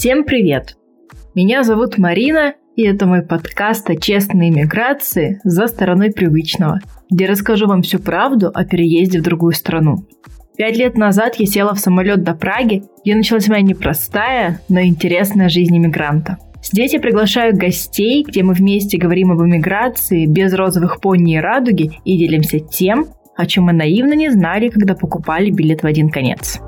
Всем привет! Меня зовут Марина, и это мой подкаст о честной иммиграции за стороной привычного, где расскажу вам всю правду о переезде в другую страну. Пять лет назад я села в самолет до Праги, и началась моя непростая, но интересная жизнь иммигранта. Здесь я приглашаю гостей, где мы вместе говорим об иммиграции без розовых пони и радуги и делимся тем, о чем мы наивно не знали, когда покупали билет в один конец.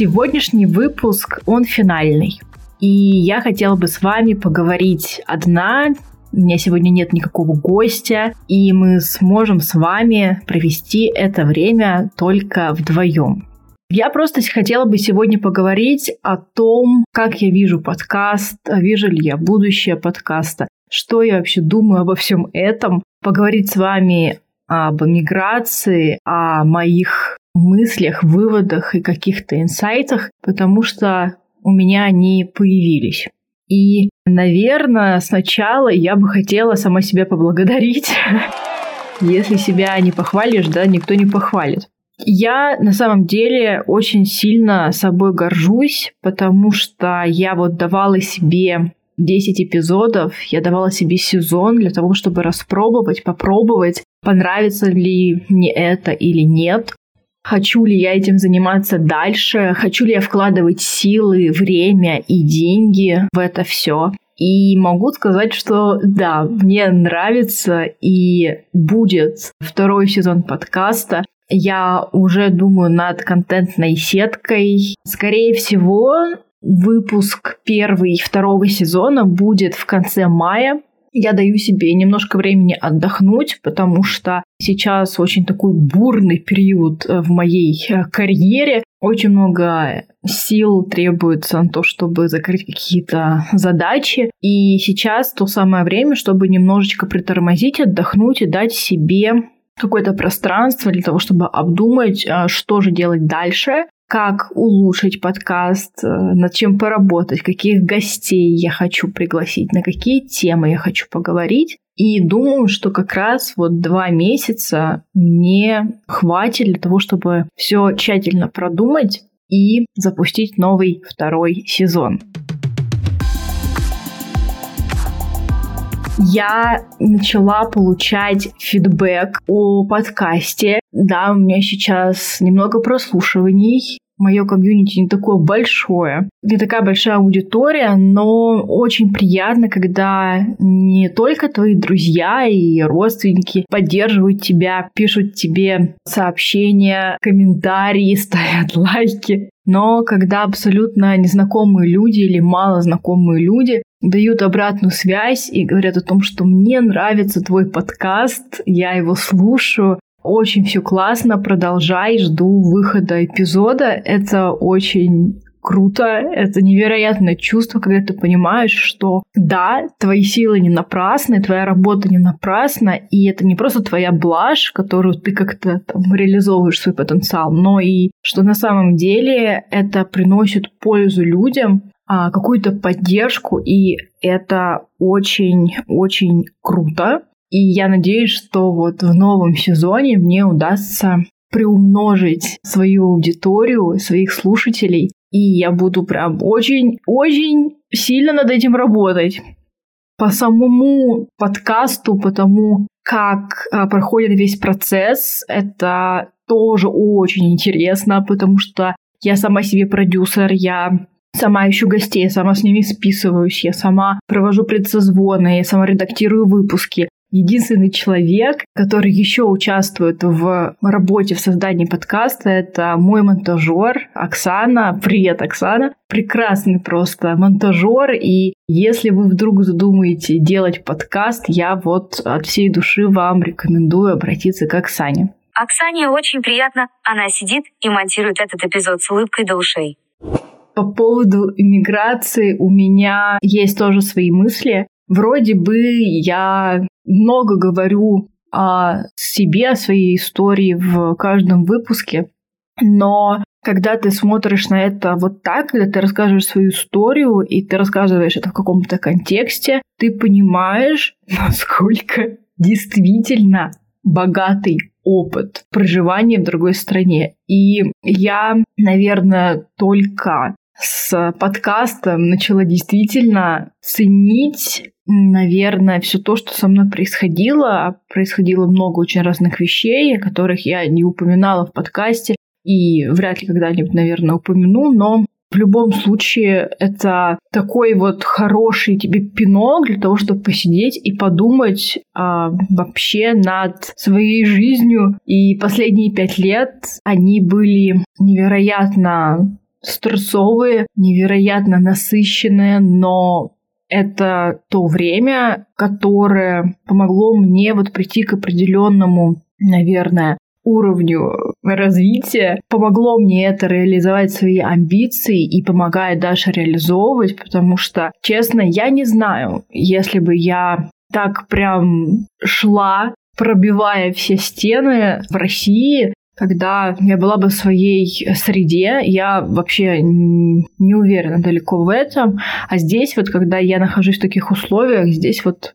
Сегодняшний выпуск, он финальный. И я хотела бы с вами поговорить одна. У меня сегодня нет никакого гостя, и мы сможем с вами провести это время только вдвоем. Я просто хотела бы сегодня поговорить о том, как я вижу подкаст, вижу ли я будущее подкаста, что я вообще думаю обо всем этом, поговорить с вами об эмиграции, о моих мыслях, выводах и каких-то инсайтах, потому что у меня они появились. И, наверное, сначала я бы хотела сама себя поблагодарить. Если себя не похвалишь, да, никто не похвалит. Я на самом деле очень сильно собой горжусь, потому что я вот давала себе 10 эпизодов, я давала себе сезон для того, чтобы распробовать, попробовать, понравится ли мне это или нет хочу ли я этим заниматься дальше, хочу ли я вкладывать силы, время и деньги в это все. И могу сказать, что да, мне нравится и будет второй сезон подкаста. Я уже думаю над контентной сеткой. Скорее всего, выпуск первый и второго сезона будет в конце мая. Я даю себе немножко времени отдохнуть, потому что сейчас очень такой бурный период э, в моей э, карьере. Очень много сил требуется на то, чтобы закрыть какие-то задачи. И сейчас то самое время, чтобы немножечко притормозить, отдохнуть и дать себе какое-то пространство для того, чтобы обдумать, э, что же делать дальше, как улучшить подкаст, э, над чем поработать, каких гостей я хочу пригласить, на какие темы я хочу поговорить. И думаю, что как раз вот два месяца мне хватит для того, чтобы все тщательно продумать и запустить новый второй сезон. Я начала получать фидбэк о подкасте. Да, у меня сейчас немного прослушиваний, мое комьюнити не такое большое, не такая большая аудитория, но очень приятно, когда не только твои друзья и родственники поддерживают тебя, пишут тебе сообщения, комментарии, ставят лайки, но когда абсолютно незнакомые люди или мало знакомые люди дают обратную связь и говорят о том, что мне нравится твой подкаст, я его слушаю, очень все классно, продолжай, жду выхода эпизода. Это очень круто, это невероятное чувство, когда ты понимаешь, что да, твои силы не напрасны, твоя работа не напрасна, и это не просто твоя блажь, которую ты как-то там реализовываешь свой потенциал, но и что на самом деле это приносит пользу людям, а, какую-то поддержку, и это очень-очень круто. И я надеюсь, что вот в новом сезоне мне удастся приумножить свою аудиторию, своих слушателей, и я буду прям очень-очень сильно над этим работать. По самому подкасту, по тому, как а, проходит весь процесс, это тоже очень интересно, потому что я сама себе продюсер, я сама ищу гостей, я сама с ними списываюсь, я сама провожу предсозвоны, я сама редактирую выпуски. Единственный человек, который еще участвует в работе в создании подкаста, это мой монтажер Оксана. Привет, Оксана. Прекрасный просто монтажер. И если вы вдруг задумаете делать подкаст, я вот от всей души вам рекомендую обратиться к Оксане. Оксане очень приятно. Она сидит и монтирует этот эпизод с улыбкой до ушей. По поводу иммиграции у меня есть тоже свои мысли. Вроде бы я много говорю о себе, о своей истории в каждом выпуске, но когда ты смотришь на это вот так, когда ты рассказываешь свою историю, и ты рассказываешь это в каком-то контексте, ты понимаешь, насколько действительно богатый опыт проживания в другой стране. И я, наверное, только с подкастом начала действительно ценить, наверное, все то, что со мной происходило. Происходило много очень разных вещей, о которых я не упоминала в подкасте и вряд ли когда-нибудь, наверное, упомяну, но в любом случае, это такой вот хороший тебе пинок для того, чтобы посидеть и подумать а, вообще над своей жизнью. И последние пять лет они были невероятно стрессовые, невероятно насыщенные, но это то время, которое помогло мне вот прийти к определенному, наверное, уровню развития. Помогло мне это реализовать свои амбиции и помогает дальше реализовывать, потому что, честно, я не знаю, если бы я так прям шла, пробивая все стены в России, когда я была бы в своей среде, я вообще не уверена далеко в этом. А здесь вот, когда я нахожусь в таких условиях, здесь вот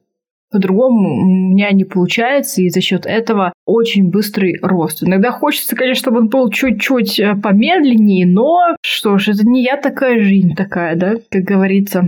по-другому у меня не получается, и за счет этого очень быстрый рост. Иногда хочется, конечно, чтобы он был чуть-чуть э, помедленнее, но что ж, это не я такая, жизнь такая, да, как говорится.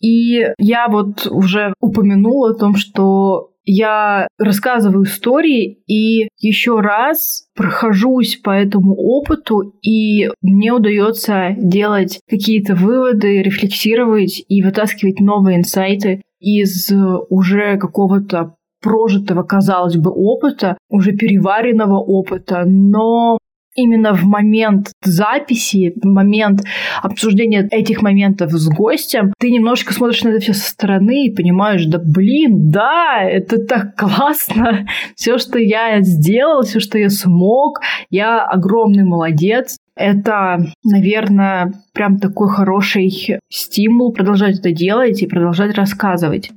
И я вот уже упомянула о том, что я рассказываю истории и еще раз прохожусь по этому опыту, и мне удается делать какие-то выводы, рефлексировать и вытаскивать новые инсайты из уже какого-то прожитого, казалось бы, опыта, уже переваренного опыта, но именно в момент записи, в момент обсуждения этих моментов с гостем, ты немножко смотришь на это все со стороны и понимаешь, да блин, да, это так классно, все, что я сделал, все, что я смог, я огромный молодец. Это, наверное, прям такой хороший стимул продолжать это делать и продолжать рассказывать.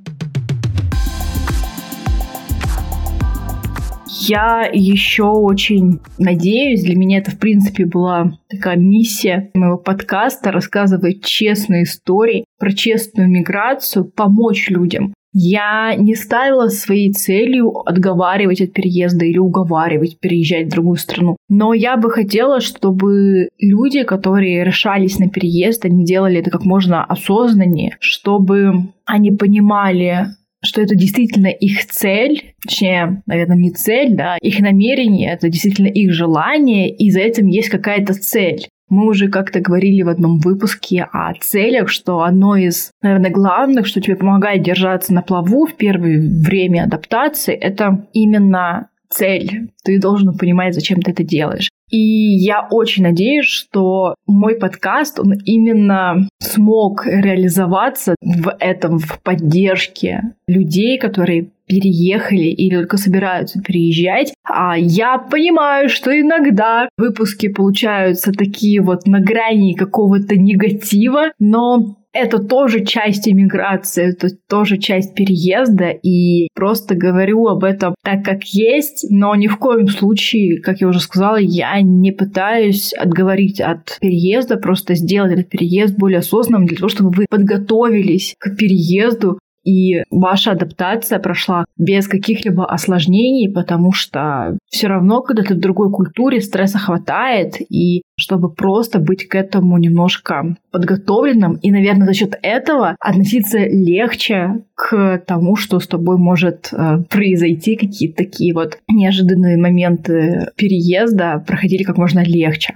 Я еще очень надеюсь, для меня это, в принципе, была такая миссия моего подкаста, рассказывать честные истории про честную миграцию, помочь людям. Я не ставила своей целью отговаривать от переезда или уговаривать переезжать в другую страну. Но я бы хотела, чтобы люди, которые решались на переезд, они делали это как можно осознаннее, чтобы они понимали, что это действительно их цель, точнее, наверное, не цель, да, их намерение, это действительно их желание, и за этим есть какая-то цель. Мы уже как-то говорили в одном выпуске о целях, что одно из, наверное, главных, что тебе помогает держаться на плаву в первое время адаптации, это именно цель. Ты должен понимать, зачем ты это делаешь. И я очень надеюсь, что мой подкаст, он именно смог реализоваться в этом, в поддержке людей, которые переехали или только собираются переезжать. А я понимаю, что иногда выпуски получаются такие вот на грани какого-то негатива, но это тоже часть иммиграции, это тоже часть переезда, и просто говорю об этом так, как есть, но ни в коем случае, как я уже сказала, я не пытаюсь отговорить от переезда, просто сделать этот переезд более осознанным для того, чтобы вы подготовились к переезду, и ваша адаптация прошла без каких-либо осложнений, потому что все равно, когда ты в другой культуре, стресса хватает, и чтобы просто быть к этому немножко подготовленным, и, наверное, за счет этого относиться легче к тому, что с тобой может э, произойти, какие-то такие вот неожиданные моменты переезда проходили как можно легче.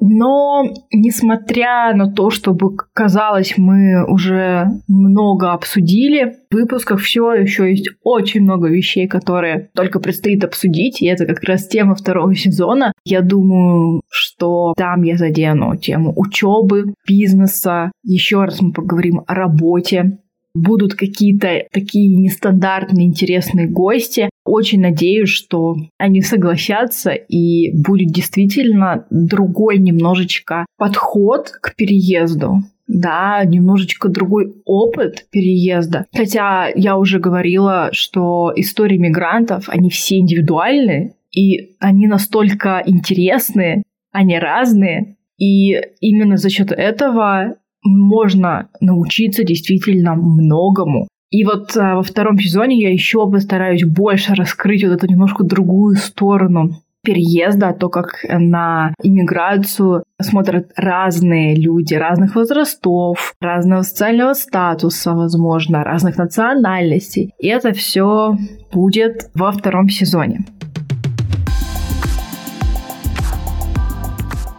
Но, несмотря на то, чтобы казалось, мы уже много обсудили, в выпусках все еще есть очень много вещей, которые только предстоит обсудить, и это как раз тема второго сезона. Я думаю, что там я задену тему учебы, бизнеса, еще раз мы поговорим о работе, будут какие-то такие нестандартные, интересные гости. Очень надеюсь, что они согласятся и будет действительно другой немножечко подход к переезду да, немножечко другой опыт переезда. Хотя я уже говорила, что истории мигрантов, они все индивидуальны, и они настолько интересные, они разные, и именно за счет этого можно научиться действительно многому. И вот а, во втором сезоне я еще постараюсь больше раскрыть вот эту немножко другую сторону переезда, то, как на иммиграцию смотрят разные люди разных возрастов, разного социального статуса, возможно, разных национальностей. И это все будет во втором сезоне.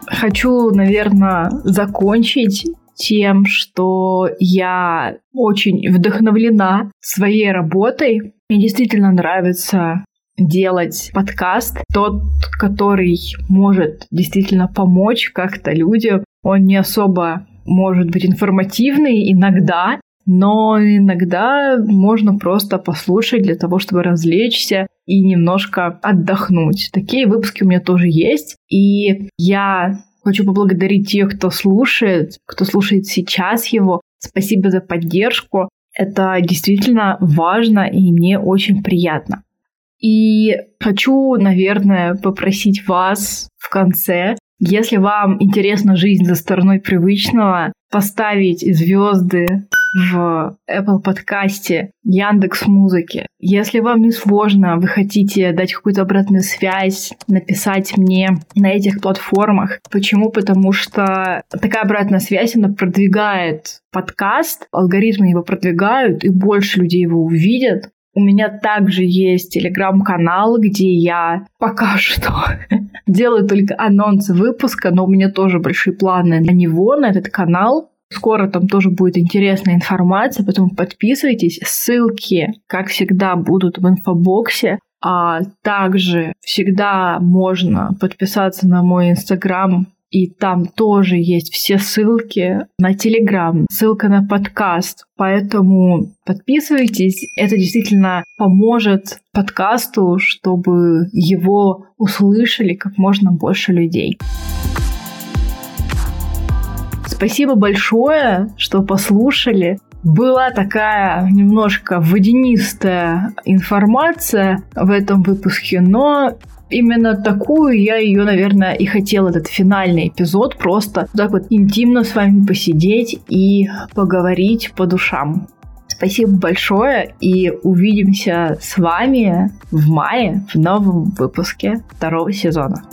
Хочу, наверное, закончить тем, что я очень вдохновлена своей работой. Мне действительно нравится делать подкаст, тот, который может действительно помочь как-то людям. Он не особо может быть информативный иногда, но иногда можно просто послушать для того, чтобы развлечься и немножко отдохнуть. Такие выпуски у меня тоже есть. И я хочу поблагодарить тех, кто слушает, кто слушает сейчас его. Спасибо за поддержку. Это действительно важно и мне очень приятно. И хочу, наверное, попросить вас в конце, если вам интересна жизнь за стороной привычного, поставить звезды в Apple подкасте, Яндекс Музыке. Если вам не сложно, вы хотите дать какую-то обратную связь, написать мне на этих платформах. Почему? Потому что такая обратная связь, она продвигает подкаст, алгоритмы его продвигают, и больше людей его увидят. У меня также есть телеграм-канал, где я пока что делаю только анонсы выпуска, но у меня тоже большие планы на него, на этот канал. Скоро там тоже будет интересная информация, поэтому подписывайтесь. Ссылки, как всегда, будут в инфобоксе. А также всегда можно подписаться на мой инстаграм и там тоже есть все ссылки на Телеграм, ссылка на подкаст. Поэтому подписывайтесь. Это действительно поможет подкасту, чтобы его услышали как можно больше людей. Спасибо большое, что послушали. Была такая немножко водянистая информация в этом выпуске, но именно такую я ее, наверное, и хотела, этот финальный эпизод, просто так вот интимно с вами посидеть и поговорить по душам. Спасибо большое и увидимся с вами в мае в новом выпуске второго сезона.